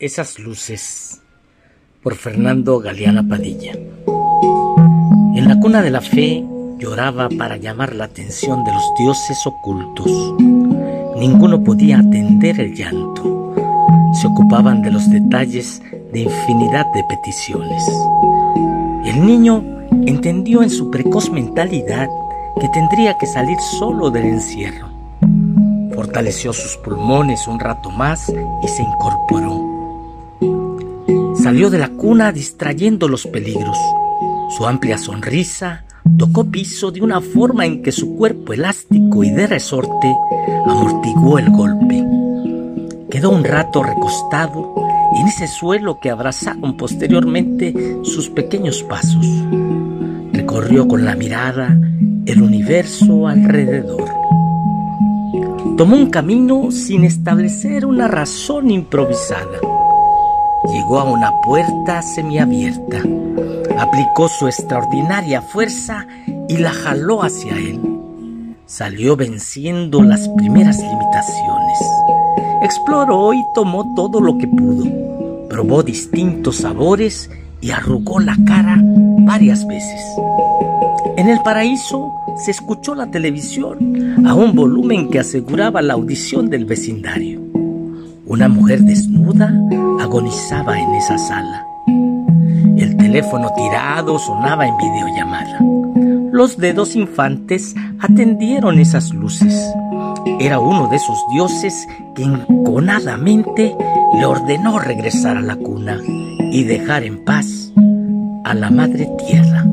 Esas luces por Fernando Galeana Padilla. En la cuna de la fe lloraba para llamar la atención de los dioses ocultos. Ninguno podía atender el llanto. Se ocupaban de los detalles de infinidad de peticiones. El niño entendió en su precoz mentalidad que tendría que salir solo del encierro. Fortaleció sus pulmones un rato más y se incorporó. Salió de la cuna distrayendo los peligros. Su amplia sonrisa tocó piso de una forma en que su cuerpo elástico y de resorte amortiguó el golpe. Quedó un rato recostado en ese suelo que abrazaron posteriormente sus pequeños pasos. Recorrió con la mirada el universo alrededor. Tomó un camino sin establecer una razón improvisada llegó a una puerta semiabierta, aplicó su extraordinaria fuerza y la jaló hacia él. Salió venciendo las primeras limitaciones. Exploró y tomó todo lo que pudo. Probó distintos sabores y arrugó la cara varias veces. En el paraíso se escuchó la televisión a un volumen que aseguraba la audición del vecindario. Una mujer desnuda agonizaba en esa sala. El teléfono tirado sonaba en videollamada. Los dedos infantes atendieron esas luces. Era uno de esos dioses que enconadamente le ordenó regresar a la cuna y dejar en paz a la madre tierra.